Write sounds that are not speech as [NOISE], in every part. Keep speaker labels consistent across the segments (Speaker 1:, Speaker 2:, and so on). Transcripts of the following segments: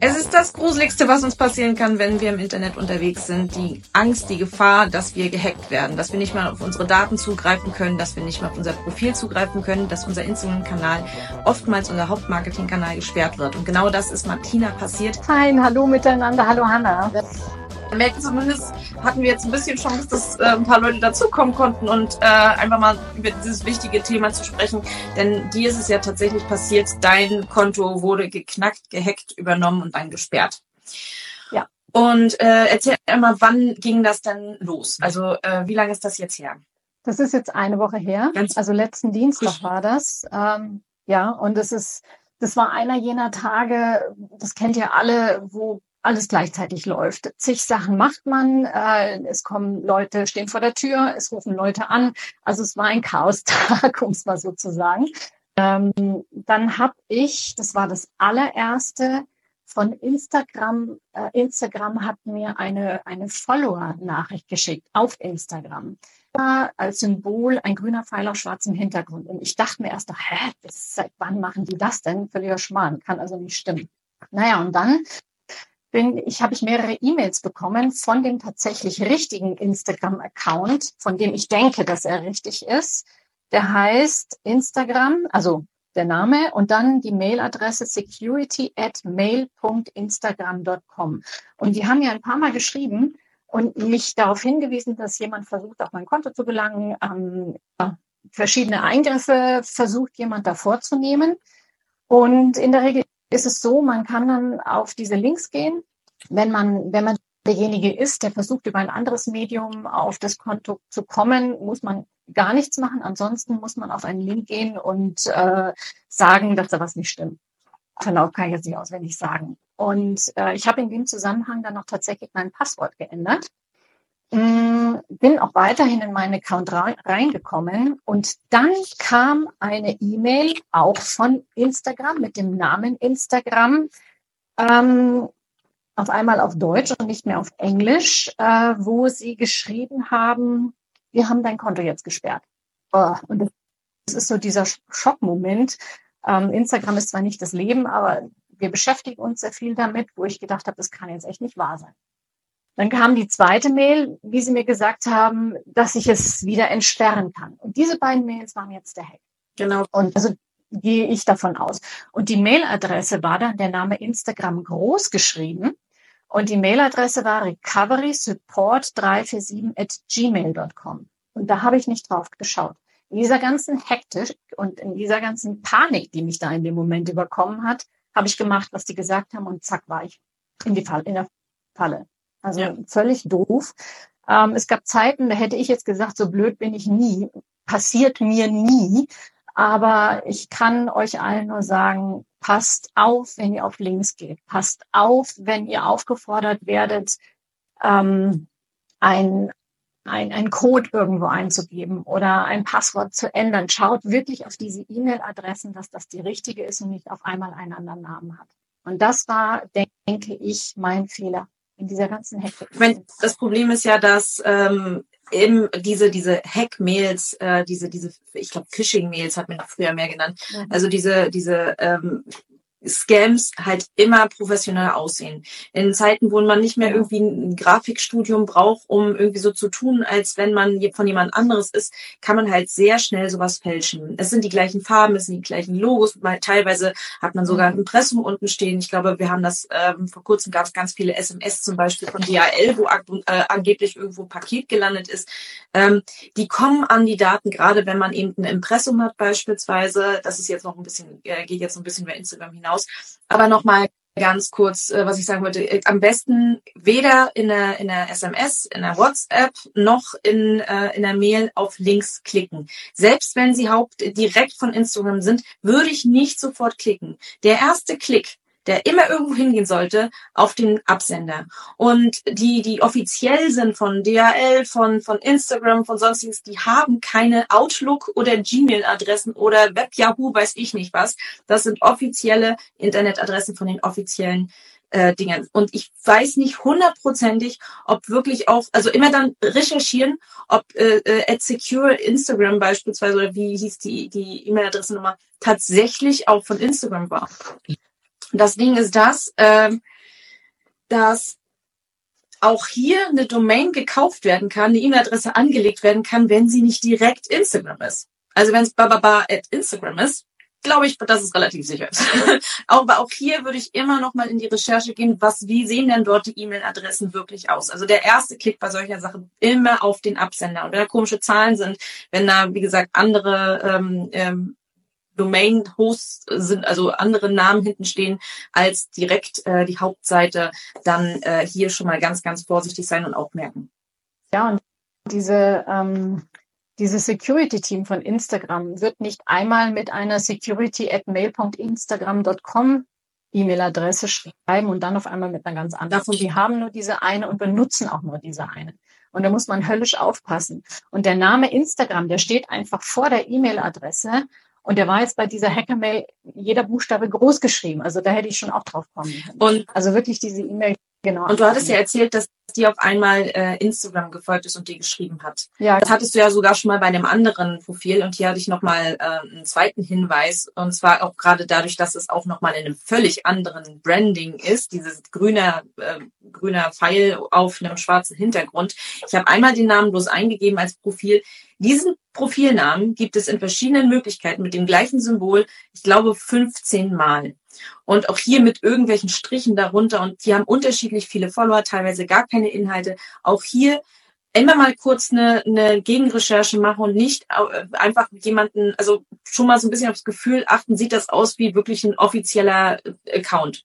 Speaker 1: Es ist das Gruseligste, was uns passieren kann, wenn wir im Internet unterwegs sind. Die Angst, die Gefahr, dass wir gehackt werden, dass wir nicht mal auf unsere Daten zugreifen können, dass wir nicht mal auf unser Profil zugreifen können, dass unser Instagram-Kanal, oftmals unser Hauptmarketing-Kanal gesperrt wird. Und genau das ist Martina passiert.
Speaker 2: Hi, hallo miteinander, hallo Hanna
Speaker 1: merkt zumindest, hatten wir jetzt ein bisschen Chance, dass äh, ein paar Leute dazukommen konnten und äh, einfach mal über dieses wichtige Thema zu sprechen. Denn dir ist es ja tatsächlich passiert, dein Konto wurde geknackt, gehackt, übernommen und dann gesperrt. Ja. Und äh, erzähl mal, wann ging das denn los? Also äh, wie lange ist das jetzt her?
Speaker 2: Das ist jetzt eine Woche her. Ganz also letzten Dienstag war das. Ähm, ja, und es ist, das war einer jener Tage, das kennt ihr alle, wo alles gleichzeitig läuft. Zig Sachen macht man, äh, es kommen Leute, stehen vor der Tür, es rufen Leute an. Also es war ein Chaostag, [LAUGHS] um es mal so zu sagen. Ähm, dann habe ich, das war das allererste, von Instagram, äh, Instagram hat mir eine, eine Follower-Nachricht geschickt auf Instagram. Als Symbol ein grüner Pfeil auf schwarzem Hintergrund. Und ich dachte mir erst, hä, seit wann machen die das denn? Völliger Schmarrn, kann also nicht stimmen. Naja, und dann bin ich habe ich mehrere E-Mails bekommen von dem tatsächlich richtigen Instagram-Account, von dem ich denke, dass er richtig ist. Der heißt Instagram, also der Name und dann die Mailadresse security at mail.instagram.com. Und die haben ja ein paar Mal geschrieben und mich darauf hingewiesen, dass jemand versucht, auf mein Konto zu gelangen, ähm, verschiedene Eingriffe versucht, jemand da vorzunehmen. Und in der Regel ist es so, man kann dann auf diese Links gehen, wenn man, wenn man derjenige ist, der versucht, über ein anderes Medium auf das Konto zu kommen, muss man gar nichts machen. Ansonsten muss man auf einen Link gehen und äh, sagen, dass da was nicht stimmt. Genau, kann ich jetzt nicht auswendig sagen. Und äh, ich habe in dem Zusammenhang dann noch tatsächlich mein Passwort geändert. Mm, bin auch weiterhin in meinen Account reingekommen und dann kam eine E-Mail auch von Instagram mit dem Namen Instagram, ähm, auf einmal auf Deutsch und nicht mehr auf Englisch, äh, wo sie geschrieben haben, wir haben dein Konto jetzt gesperrt. Oh, und das ist so dieser Schockmoment. Ähm, Instagram ist zwar nicht das Leben, aber wir beschäftigen uns sehr viel damit, wo ich gedacht habe, das kann jetzt echt nicht wahr sein. Dann kam die zweite Mail, wie Sie mir gesagt haben, dass ich es wieder entsperren kann. Und diese beiden Mails waren jetzt der Hack. Genau. Und also gehe ich davon aus. Und die Mailadresse war dann der Name Instagram groß geschrieben. Und die Mailadresse war recoverysupport347 at gmail.com. Und da habe ich nicht drauf geschaut. In dieser ganzen Hektik und in dieser ganzen Panik, die mich da in dem Moment überkommen hat, habe ich gemacht, was die gesagt haben und zack war ich in die Falle, in der Falle. Also ja. völlig doof. Ähm, es gab Zeiten, da hätte ich jetzt gesagt, so blöd bin ich nie. Passiert mir nie. Aber ich kann euch allen nur sagen, passt auf, wenn ihr auf Links geht. Passt auf, wenn ihr aufgefordert werdet, ähm, ein, ein, ein Code irgendwo einzugeben oder ein Passwort zu ändern. Schaut wirklich auf diese E-Mail-Adressen, dass das die richtige ist und nicht auf einmal einen anderen Namen hat. Und das war, denke ich, mein Fehler in dieser ganzen Hektik.
Speaker 1: Ich meine, das Problem ist ja, dass ähm, eben diese diese Hack-Mails, äh, diese diese, ich glaube Phishing-Mails hat man früher mehr genannt. Mhm. Also diese diese ähm, Scams halt immer professioneller aussehen. In Zeiten, wo man nicht mehr irgendwie ein Grafikstudium braucht, um irgendwie so zu tun, als wenn man von jemand anderes ist, kann man halt sehr schnell sowas fälschen. Es sind die gleichen Farben, es sind die gleichen Logos, teilweise hat man sogar ein Impressum unten stehen. Ich glaube, wir haben das ähm, vor kurzem gab es ganz viele SMS zum Beispiel von DHL, wo äh, angeblich irgendwo ein Paket gelandet ist. Ähm, die kommen an die Daten, gerade wenn man eben ein Impressum hat beispielsweise. Das ist jetzt noch ein bisschen, äh, geht jetzt noch ein bisschen über Instagram hinaus hinaus. Aber nochmal ganz kurz, äh, was ich sagen wollte. Äh, am besten weder in der, in der SMS, in der WhatsApp noch in, äh, in der Mail auf Links klicken. Selbst wenn sie haupt direkt von Instagram sind, würde ich nicht sofort klicken. Der erste Klick der immer irgendwo hingehen sollte, auf den Absender. Und die, die offiziell sind von DHL, von, von Instagram, von sonstiges, die haben keine Outlook oder Gmail-Adressen oder Web Yahoo, weiß ich nicht was. Das sind offizielle Internetadressen von den offiziellen äh, Dingen. Und ich weiß nicht hundertprozentig, ob wirklich auch, also immer dann recherchieren, ob äh, äh, at secure Instagram beispielsweise oder wie hieß die die E-Mail-Adresse nochmal tatsächlich auch von Instagram war. Das Ding ist das, äh, dass auch hier eine Domain gekauft werden kann, eine E-Mail-Adresse angelegt werden kann, wenn sie nicht direkt Instagram ist. Also wenn es bababa at Instagram ist, glaube ich, dass es relativ sicher ist. [LAUGHS] Aber auch hier würde ich immer noch mal in die Recherche gehen, was, wie sehen denn dort die E-Mail-Adressen wirklich aus? Also der erste Klick bei solcher Sache immer auf den Absender. Und wenn da komische Zahlen sind, wenn da, wie gesagt, andere ähm, ähm, Domain-Hosts sind, also andere Namen hinten stehen als direkt äh, die Hauptseite, dann äh, hier schon mal ganz, ganz vorsichtig sein und auch merken.
Speaker 2: Ja, und diese, ähm, dieses Security-Team von Instagram wird nicht einmal mit einer security at mail.instagram.com E-Mail-Adresse schreiben und dann auf einmal mit einer ganz anderen. Und die haben nur diese eine und benutzen auch nur diese eine. Und da muss man höllisch aufpassen. Und der Name Instagram, der steht einfach vor der E-Mail-Adresse und der war jetzt bei dieser Hacker-Mail jeder Buchstabe groß geschrieben. Also da hätte ich schon auch drauf kommen können. Und also wirklich diese E-Mail
Speaker 1: Genau. Und du hattest ja erzählt, dass die auf einmal äh, Instagram gefolgt ist und die geschrieben hat. Ja. Das hattest du ja sogar schon mal bei einem anderen Profil und hier hatte ich nochmal äh, einen zweiten Hinweis und zwar auch gerade dadurch, dass es auch nochmal in einem völlig anderen Branding ist, dieses grüne äh, grüner Pfeil auf einem schwarzen Hintergrund. Ich habe einmal den Namen bloß eingegeben als Profil. Diesen Profilnamen gibt es in verschiedenen Möglichkeiten mit dem gleichen Symbol, ich glaube 15 Mal. Und auch hier mit irgendwelchen Strichen darunter. Und die haben unterschiedlich viele Follower, teilweise gar keine Inhalte. Auch hier immer mal kurz eine, eine Gegenrecherche machen und nicht äh, einfach jemanden, also schon mal so ein bisschen aufs Gefühl achten, sieht das aus wie wirklich ein offizieller äh, Account.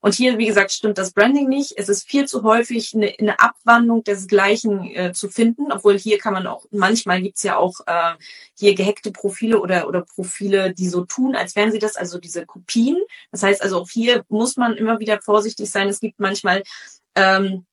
Speaker 1: Und hier, wie gesagt, stimmt das Branding nicht. Es ist viel zu häufig eine, eine Abwandlung desgleichen äh, zu finden, obwohl hier kann man auch, manchmal gibt's ja auch äh, hier gehackte Profile oder, oder Profile, die so tun, als wären sie das, also diese Kopien. Das heißt also auch hier muss man immer wieder vorsichtig sein. Es gibt manchmal ähm,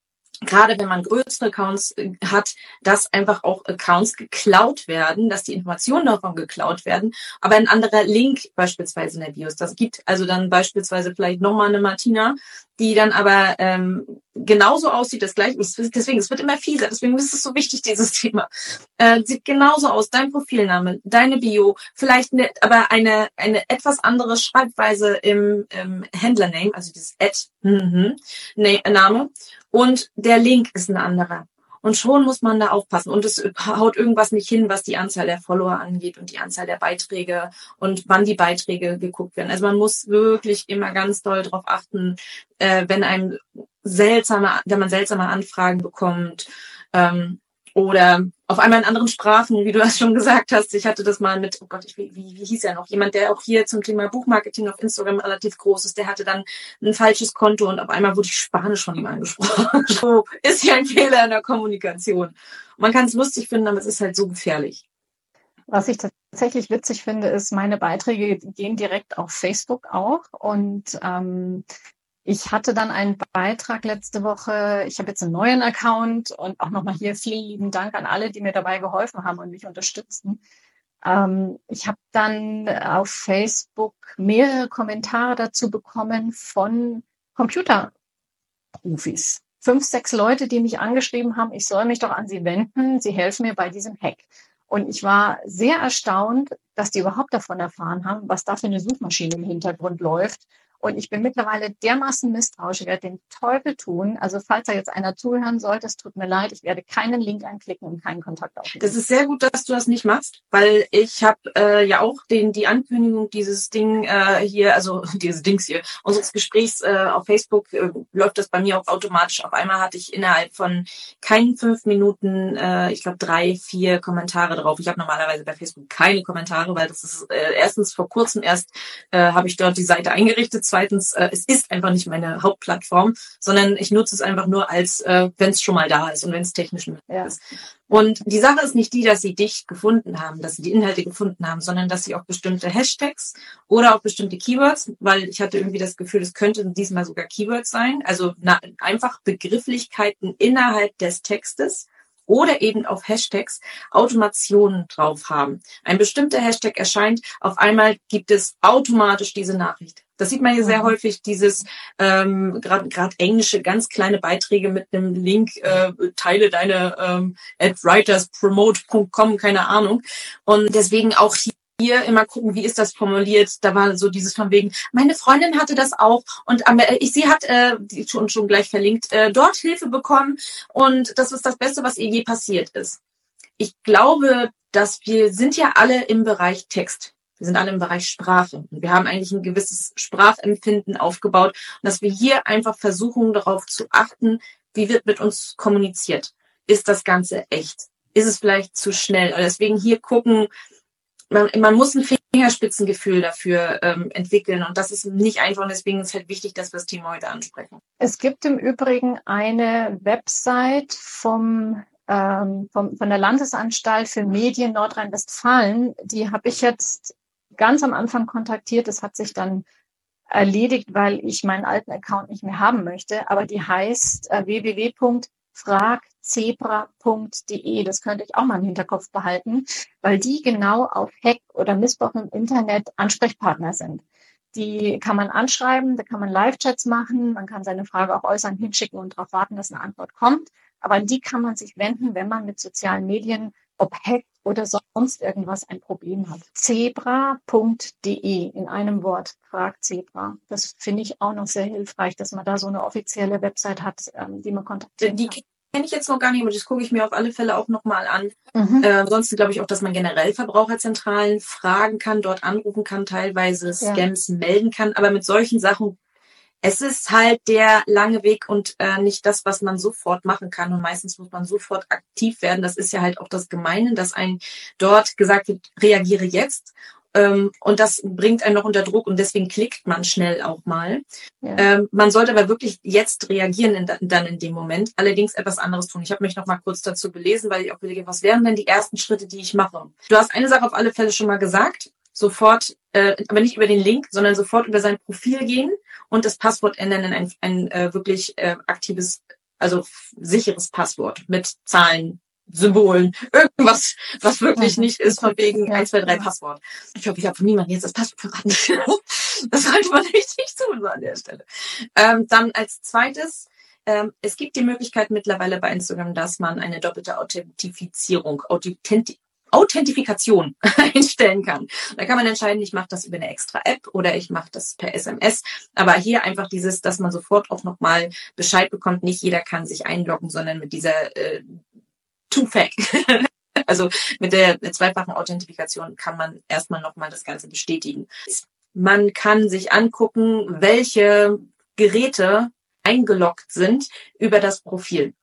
Speaker 1: gerade wenn man größere Accounts äh, hat, dass einfach auch Accounts geklaut werden, dass die Informationen davon geklaut werden, aber ein anderer Link beispielsweise in der BIOS. Das gibt also dann beispielsweise vielleicht nochmal eine Martina, die dann aber ähm, genauso aussieht, das gleiche. Deswegen, es wird immer fieser, deswegen ist es so wichtig, dieses Thema. Äh, sieht genauso aus, dein Profilname, deine Bio, vielleicht eine, aber eine, eine etwas andere Schreibweise im, im Händlername, also dieses Ad, mm -hmm, Name und der Link ist ein anderer. Und schon muss man da aufpassen. Und es haut irgendwas nicht hin, was die Anzahl der Follower angeht und die Anzahl der Beiträge und wann die Beiträge geguckt werden. Also man muss wirklich immer ganz doll darauf achten, äh, wenn einem seltsame, wenn man seltsame Anfragen bekommt, ähm, oder auf einmal in anderen Sprachen, wie du das schon gesagt hast. Ich hatte das mal mit, oh Gott, ich, wie, wie, hieß er noch? Jemand, der auch hier zum Thema Buchmarketing auf Instagram relativ groß ist, der hatte dann ein falsches Konto und auf einmal wurde ich Spanisch von ihm angesprochen. [LAUGHS] so ist hier ein Fehler in der Kommunikation. man kann es lustig finden, aber es ist halt so gefährlich.
Speaker 2: Was ich tatsächlich witzig finde, ist, meine Beiträge gehen direkt auf Facebook auch. Und ähm, ich hatte dann einen Beitrag letzte Woche. Ich habe jetzt einen neuen Account und auch nochmal hier vielen lieben Dank an alle, die mir dabei geholfen haben und mich unterstützen. Ähm, ich habe dann auf Facebook mehrere Kommentare dazu bekommen von Computerprofis. Fünf, sechs Leute, die mich angeschrieben haben, ich soll mich doch an sie wenden. Sie helfen mir bei diesem Hack. Und ich war sehr erstaunt, dass die überhaupt davon erfahren haben, was da für eine Suchmaschine im Hintergrund läuft und ich bin mittlerweile dermaßen misstrauisch, ich werde den Teufel tun. Also falls da jetzt einer zuhören sollte, es tut mir leid, ich werde keinen Link anklicken und keinen Kontakt aufnehmen.
Speaker 1: Das ist sehr gut, dass du das nicht machst, weil ich habe äh, ja auch den die Ankündigung dieses Ding äh, hier, also [LAUGHS] dieses Dings hier, unseres Gesprächs äh, auf Facebook äh, läuft das bei mir auch automatisch. Auf einmal hatte ich innerhalb von keinen fünf Minuten, äh, ich glaube drei, vier Kommentare drauf. Ich habe normalerweise bei Facebook keine Kommentare, weil das ist äh, erstens vor kurzem erst äh, habe ich dort die Seite eingerichtet Zweitens, äh, es ist einfach nicht meine Hauptplattform, sondern ich nutze es einfach nur als, äh, wenn es schon mal da ist und wenn es technisch möglich ja. ist. Und die Sache ist nicht die, dass sie dich gefunden haben, dass sie die Inhalte gefunden haben, sondern dass sie auch bestimmte Hashtags oder auch bestimmte Keywords, weil ich hatte irgendwie das Gefühl, es könnten diesmal sogar Keywords sein, also na, einfach Begrifflichkeiten innerhalb des Textes oder eben auf Hashtags Automationen drauf haben. Ein bestimmter Hashtag erscheint, auf einmal gibt es automatisch diese Nachricht. Das sieht man hier sehr mhm. häufig, dieses ähm, gerade gerade englische ganz kleine Beiträge mit einem Link, äh, teile deine ähm, at writerspromote.com, keine Ahnung. Und deswegen auch hier hier immer gucken, wie ist das formuliert. Da war so dieses von wegen, meine Freundin hatte das auch und äh, ich, sie hat äh, die schon, schon gleich verlinkt, äh, dort Hilfe bekommen und das ist das Beste, was ihr je passiert ist. Ich glaube, dass wir sind ja alle im Bereich Text. Wir sind alle im Bereich Sprache und wir haben eigentlich ein gewisses Sprachempfinden aufgebaut und dass wir hier einfach versuchen, darauf zu achten, wie wird mit uns kommuniziert. Ist das Ganze echt? Ist es vielleicht zu schnell? Und deswegen hier gucken, man, man muss ein Fingerspitzengefühl dafür ähm, entwickeln und das ist nicht einfach und deswegen ist es halt wichtig, dass wir das Thema heute ansprechen.
Speaker 2: Es gibt im Übrigen eine Website vom, ähm, von der Landesanstalt für Medien Nordrhein-Westfalen. Die habe ich jetzt ganz am Anfang kontaktiert. Das hat sich dann erledigt, weil ich meinen alten Account nicht mehr haben möchte. Aber die heißt äh, www.fragzebra.de. Das könnte ich auch mal im Hinterkopf behalten, weil die genau auf Hack oder Missbrauch im Internet Ansprechpartner sind. Die kann man anschreiben, da kann man Live-Chats machen, man kann seine Frage auch äußern, hinschicken und darauf warten, dass eine Antwort kommt. Aber an die kann man sich wenden, wenn man mit sozialen Medien, ob Hack oder sonst irgendwas ein Problem hat. Zebra.de in einem Wort, fragt Zebra. Das finde ich auch noch sehr hilfreich, dass man da so eine offizielle Website hat, ähm, die man kontaktiert.
Speaker 1: Die kenne ich jetzt noch gar nicht, aber das gucke ich mir auf alle Fälle auch nochmal an. Mhm. Äh, ansonsten glaube ich auch, dass man generell Verbraucherzentralen fragen kann, dort anrufen kann, teilweise Scams ja. melden kann. Aber mit solchen Sachen es ist halt der lange Weg und äh, nicht das, was man sofort machen kann. Und meistens muss man sofort aktiv werden. Das ist ja halt auch das Gemeine, dass ein dort gesagt wird, reagiere jetzt. Ähm, und das bringt einen noch unter Druck und deswegen klickt man schnell auch mal. Ja. Ähm, man sollte aber wirklich jetzt reagieren in, dann in dem Moment. Allerdings etwas anderes tun. Ich habe mich noch mal kurz dazu belesen, weil ich auch überlege, was wären denn die ersten Schritte, die ich mache? Du hast eine Sache auf alle Fälle schon mal gesagt sofort, äh, aber nicht über den Link, sondern sofort über sein Profil gehen und das Passwort ändern in ein, ein äh, wirklich äh, aktives, also sicheres Passwort mit Zahlen, Symbolen, irgendwas, was wirklich nicht ist, von wegen 1, 2, 3 Passwort. Ich hoffe, ich habe von niemandem jetzt das Passwort verraten. [LAUGHS] das sollte man richtig tun so an der Stelle. Ähm, dann als zweites, ähm, es gibt die Möglichkeit mittlerweile bei Instagram, dass man eine doppelte Authentifizierung, Authentiz Authentifikation [LAUGHS] einstellen kann. Da kann man entscheiden, ich mache das über eine extra App oder ich mache das per SMS. Aber hier einfach dieses, dass man sofort auch nochmal Bescheid bekommt. Nicht jeder kann sich einloggen, sondern mit dieser äh, Two-Fac. [LAUGHS] also mit der zweifachen Authentifikation kann man erstmal nochmal das Ganze bestätigen. Man kann sich angucken, welche Geräte eingeloggt sind über das Profil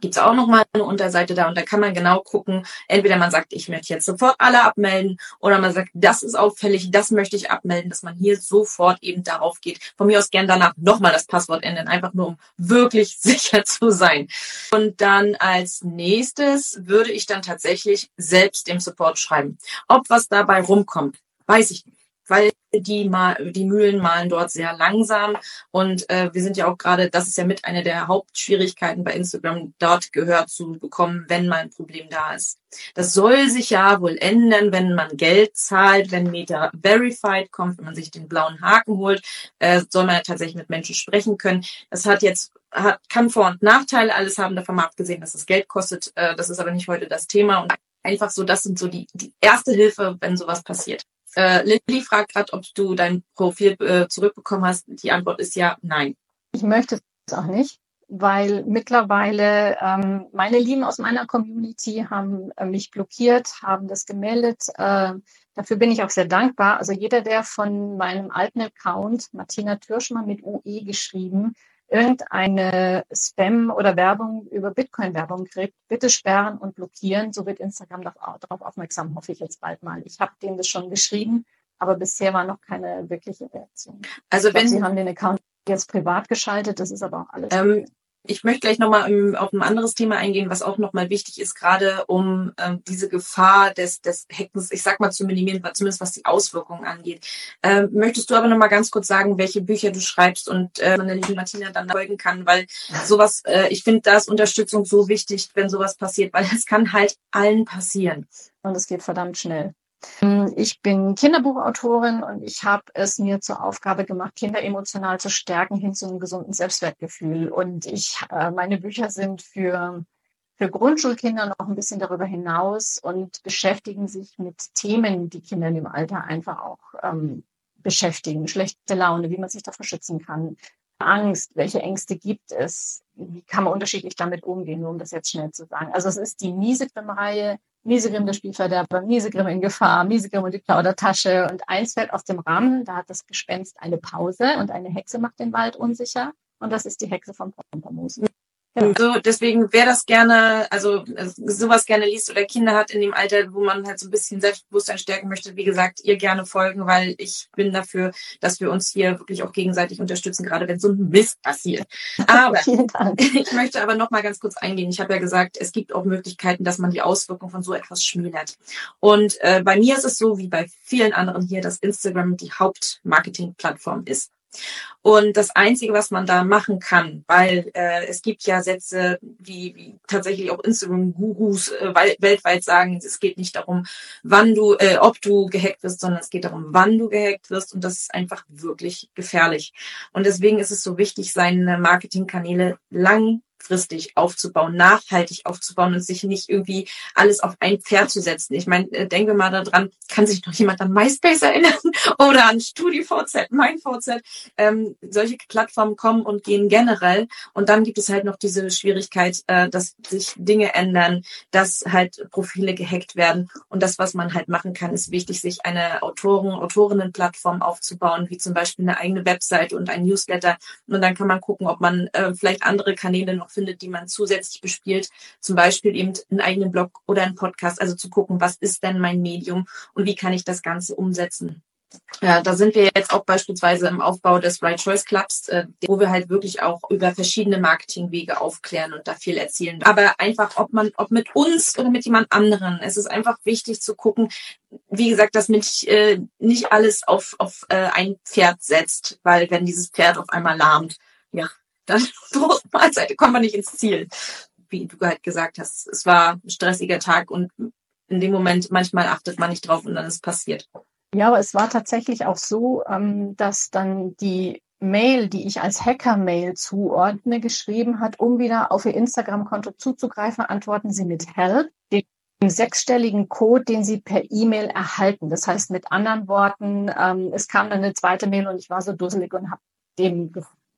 Speaker 1: gibt's auch nochmal eine Unterseite da und da kann man genau gucken, entweder man sagt, ich möchte jetzt sofort alle abmelden oder man sagt, das ist auffällig, das möchte ich abmelden, dass man hier sofort eben darauf geht. Von mir aus gern danach nochmal das Passwort ändern, einfach nur um wirklich [LAUGHS] sicher zu sein. Und dann als nächstes würde ich dann tatsächlich selbst dem Support schreiben. Ob was dabei rumkommt, weiß ich nicht weil die, die Mühlen malen dort sehr langsam. Und äh, wir sind ja auch gerade, das ist ja mit einer der Hauptschwierigkeiten bei Instagram, dort gehört zu bekommen, wenn mal ein Problem da ist. Das soll sich ja wohl ändern, wenn man Geld zahlt, wenn Meta Verified kommt, wenn man sich den blauen Haken holt, äh, soll man ja tatsächlich mit Menschen sprechen können. Das hat jetzt hat, kann Vor- und Nachteile alles haben, davon mal abgesehen, dass es Geld kostet. Äh, das ist aber nicht heute das Thema. Und einfach so, das sind so die, die erste Hilfe, wenn sowas passiert. Äh, Lilly fragt gerade, ob du dein Profil äh, zurückbekommen hast. Die Antwort ist ja nein.
Speaker 2: Ich möchte es auch nicht, weil mittlerweile ähm, meine Lieben aus meiner Community haben äh, mich blockiert, haben das gemeldet. Äh, dafür bin ich auch sehr dankbar. Also jeder, der von meinem alten Account, Martina Türschmann mit UE geschrieben, irgendeine Spam oder Werbung über Bitcoin-Werbung kriegt, bitte sperren und blockieren. So wird Instagram darauf aufmerksam, hoffe ich jetzt bald mal. Ich habe denen das schon geschrieben, aber bisher war noch keine wirkliche Reaktion. Also wenn glaub, Sie haben den Account jetzt privat geschaltet, das ist aber auch alles.
Speaker 1: Ähm, ich möchte gleich nochmal auf ein anderes Thema eingehen, was auch nochmal wichtig ist, gerade um ähm, diese Gefahr des, des Hackens, ich sag mal, zu minimieren, zumindest was die Auswirkungen angeht. Ähm, möchtest du aber nochmal ganz kurz sagen, welche Bücher du schreibst und äh, meine liebe Martina dann folgen kann, weil sowas, äh, ich finde, da ist Unterstützung so wichtig, wenn sowas passiert, weil es kann halt allen passieren.
Speaker 2: Und es geht verdammt schnell. Ähm, ich bin Kinderbuchautorin und ich habe es mir zur Aufgabe gemacht, Kinder emotional zu stärken hin zu einem gesunden Selbstwertgefühl. Und ich, äh, meine Bücher sind für für Grundschulkinder noch ein bisschen darüber hinaus und beschäftigen sich mit Themen, die Kinder in dem Alter einfach auch ähm, beschäftigen. Schlechte Laune, wie man sich davor schützen kann, Angst, welche Ängste gibt es, wie kann man unterschiedlich damit umgehen, nur um das jetzt schnell zu sagen. Also es ist die Miesegrim-Reihe, Miesegrim der Spielverderber, Miesegrim in Gefahr, Miesegrim und die Plaudertasche und eins fällt aus dem Rahmen, da hat das Gespenst eine Pause und eine Hexe macht den Wald unsicher und das ist die Hexe von Pompermus.
Speaker 1: Ja. So, deswegen, wer das gerne, also sowas gerne liest oder Kinder hat in dem Alter, wo man halt so ein bisschen Selbstbewusstsein stärken möchte, wie gesagt, ihr gerne folgen, weil ich bin dafür, dass wir uns hier wirklich auch gegenseitig unterstützen, gerade wenn so ein Mist passiert. [LAUGHS] Aber ich möchte aber noch mal ganz kurz eingehen. Ich habe ja gesagt, es gibt auch Möglichkeiten, dass man die Auswirkungen von so etwas schmälert. Und äh, bei mir ist es so, wie bei vielen anderen hier, dass Instagram die Hauptmarketing-Plattform ist. Und das Einzige, was man da machen kann, weil äh, es gibt ja Sätze, wie, wie tatsächlich auch Instagram-Gurus äh, weltweit sagen, es geht nicht darum, wann du, äh, ob du gehackt wirst, sondern es geht darum, wann du gehackt wirst. Und das ist einfach wirklich gefährlich. Und deswegen ist es so wichtig, seine Marketingkanäle lang langfristig aufzubauen, nachhaltig aufzubauen und sich nicht irgendwie alles auf ein Pferd zu setzen. Ich meine, äh, denken wir mal daran, kann sich noch jemand an MySpace erinnern [LAUGHS] oder an StudiVZ, MeinVZ? Ähm, solche Plattformen kommen und gehen generell und dann gibt es halt noch diese Schwierigkeit, äh, dass sich Dinge ändern, dass halt Profile gehackt werden und das, was man halt machen kann, ist wichtig, sich eine Autoren, Autorinnenplattform aufzubauen, wie zum Beispiel eine eigene Webseite und ein Newsletter und dann kann man gucken, ob man äh, vielleicht andere Kanäle noch findet, die man zusätzlich bespielt. Zum Beispiel eben einen eigenen Blog oder einen Podcast. Also zu gucken, was ist denn mein Medium und wie kann ich das Ganze umsetzen. Ja, da sind wir jetzt auch beispielsweise im Aufbau des Right Choice Clubs, äh, wo wir halt wirklich auch über verschiedene Marketingwege aufklären und da viel erzählen. Aber einfach, ob man, ob mit uns oder mit jemand anderen. Es ist einfach wichtig zu gucken, wie gesagt, dass mich äh, nicht alles auf, auf äh, ein Pferd setzt, weil wenn dieses Pferd auf einmal lahmt, ja, dann [LAUGHS] Mahlzeit, kommen wir nicht ins Ziel. Wie du halt gesagt hast, es war ein stressiger Tag und in dem Moment manchmal achtet man nicht drauf und dann ist passiert.
Speaker 2: Ja, aber es war tatsächlich auch so, ähm, dass dann die Mail, die ich als Hacker-Mail zuordne, geschrieben hat, um wieder auf ihr Instagram-Konto zuzugreifen, antworten Sie mit Help, den sechsstelligen Code, den Sie per E-Mail erhalten. Das heißt mit anderen Worten, ähm, es kam dann eine zweite Mail und ich war so dusselig und habe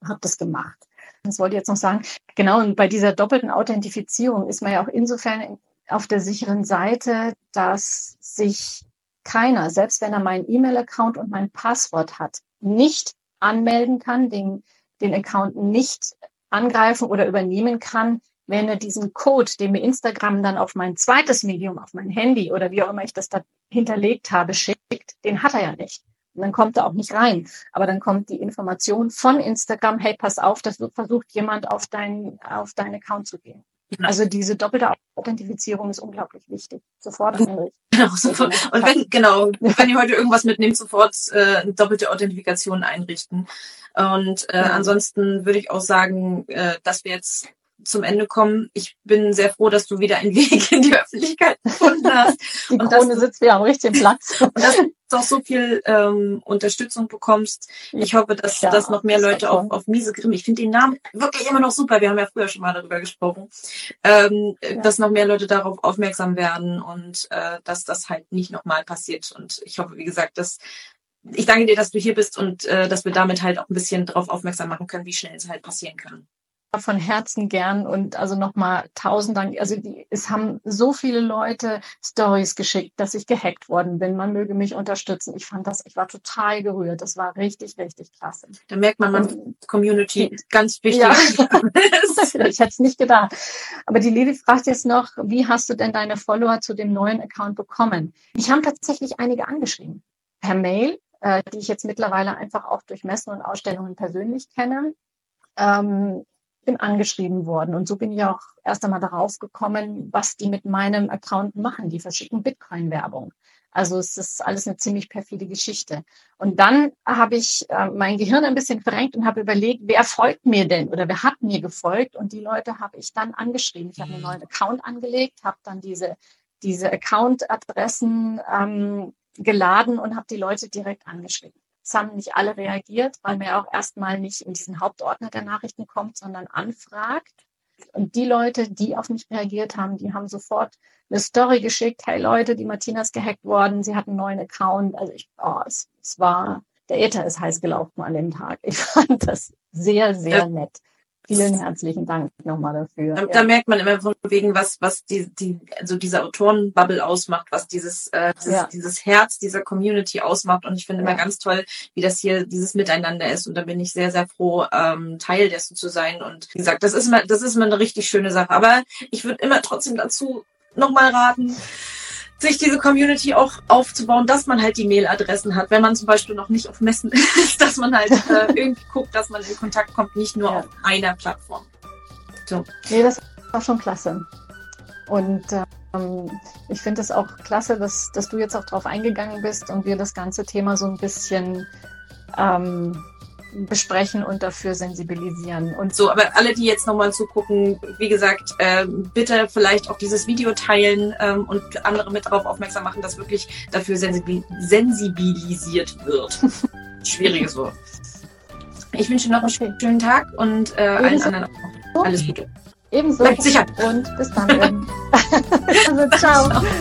Speaker 2: hab das gemacht. Das wollte ich jetzt noch sagen. Genau, und bei dieser doppelten Authentifizierung ist man ja auch insofern auf der sicheren Seite, dass sich keiner, selbst wenn er meinen E-Mail-Account und mein Passwort hat, nicht anmelden kann, den, den Account nicht angreifen oder übernehmen kann, wenn er diesen Code, den mir Instagram dann auf mein zweites Medium, auf mein Handy oder wie auch immer ich das da hinterlegt habe, schickt, den hat er ja nicht. Und dann kommt er auch nicht rein. Aber dann kommt die Information von Instagram, hey, pass auf, dass versucht jemand auf deinen auf deinen Account zu gehen. Genau. Also diese doppelte Authentifizierung ist unglaublich wichtig. Sofort. [LAUGHS]
Speaker 1: Genau, sofort. Und wenn, genau, wenn ihr heute irgendwas mitnehmt, sofort äh, eine doppelte Authentifikation einrichten. Und äh, ja. ansonsten würde ich auch sagen, äh, dass wir jetzt zum Ende kommen. Ich bin sehr froh, dass du wieder einen [LAUGHS] Weg in die Öffentlichkeit gefunden hast.
Speaker 2: Die und Krone dass, sitzt wieder am richtigen Platz. [LAUGHS]
Speaker 1: und dass du auch so viel ähm, Unterstützung bekommst. Ich hoffe, dass, ja, dass noch mehr Leute auf, auf Miese Grimm, ich finde den Namen wirklich immer noch super, wir haben ja früher schon mal darüber gesprochen, ähm, ja. dass noch mehr Leute darauf aufmerksam werden und äh, dass das halt nicht nochmal passiert. Und ich hoffe, wie gesagt, dass ich danke dir, dass du hier bist und äh, dass wir damit halt auch ein bisschen darauf aufmerksam machen können, wie schnell es halt passieren kann
Speaker 2: von Herzen gern und also nochmal tausend Dank. Also die, es haben so viele Leute Stories geschickt, dass ich gehackt worden bin. Man möge mich unterstützen. Ich fand das, ich war total gerührt. Das war richtig, richtig klasse.
Speaker 1: Da merkt man, man Community ganz wichtig. Ja. [LAUGHS] [LAUGHS]
Speaker 2: ich hätte es nicht gedacht. Aber die Lili fragt jetzt noch, wie hast du denn deine Follower zu dem neuen Account bekommen? Ich habe tatsächlich einige angeschrieben. Per Mail, äh, die ich jetzt mittlerweile einfach auch durch Messen und Ausstellungen persönlich kenne. Ähm, bin angeschrieben worden. Und so bin ich auch erst einmal darauf gekommen, was die mit meinem Account machen. Die verschicken Bitcoin-Werbung. Also es ist alles eine ziemlich perfide Geschichte. Und dann habe ich äh, mein Gehirn ein bisschen verrenkt und habe überlegt, wer folgt mir denn oder wer hat mir gefolgt? Und die Leute habe ich dann angeschrieben. Ich habe einen neuen Account angelegt, habe dann diese, diese Account-Adressen ähm, geladen und habe die Leute direkt angeschrieben. Es haben nicht alle reagiert, weil man ja auch erstmal nicht in diesen Hauptordner der Nachrichten kommt, sondern anfragt. Und die Leute, die auf mich reagiert haben, die haben sofort eine Story geschickt. Hey Leute, die Martina ist gehackt worden. Sie hat einen neuen Account. Also ich, oh, es, es war, der Äther ist heiß gelaufen an dem Tag. Ich fand das sehr, sehr nett. Vielen herzlichen Dank nochmal dafür.
Speaker 1: Da, ja. da, merkt man immer von wegen, was, was die, die, also diese Autorenbubble ausmacht, was dieses, äh, dieses, ja. dieses Herz dieser Community ausmacht. Und ich finde ja. immer ganz toll, wie das hier dieses Miteinander ist. Und da bin ich sehr, sehr froh, ähm, Teil dessen zu sein. Und wie gesagt, das ist mal, das ist mal eine richtig schöne Sache. Aber ich würde immer trotzdem dazu nochmal raten, sich diese Community auch aufzubauen, dass man halt die Mailadressen hat, wenn man zum Beispiel noch nicht auf Messen [LAUGHS] ist, dass man halt äh, [LAUGHS] irgendwie guckt, dass man in Kontakt kommt, nicht nur ja. auf einer Plattform.
Speaker 2: So. Nee, das war schon klasse. Und ähm, ich finde es auch klasse, dass, dass du jetzt auch drauf eingegangen bist und wir das ganze Thema so ein bisschen ähm, besprechen und dafür sensibilisieren.
Speaker 1: Und so, aber alle, die jetzt nochmal zugucken, wie gesagt, äh, bitte vielleicht auch dieses Video teilen ähm, und andere mit darauf aufmerksam machen, dass wirklich dafür sensibil sensibilisiert wird. [LAUGHS] Schwieriges Wort. Ich wünsche noch einen schönen Tag und äh, allen anderen auch alles Gute.
Speaker 2: Ebenso.
Speaker 1: Bleibt sicher.
Speaker 2: Und bis dann. [LAUGHS] also, ciao.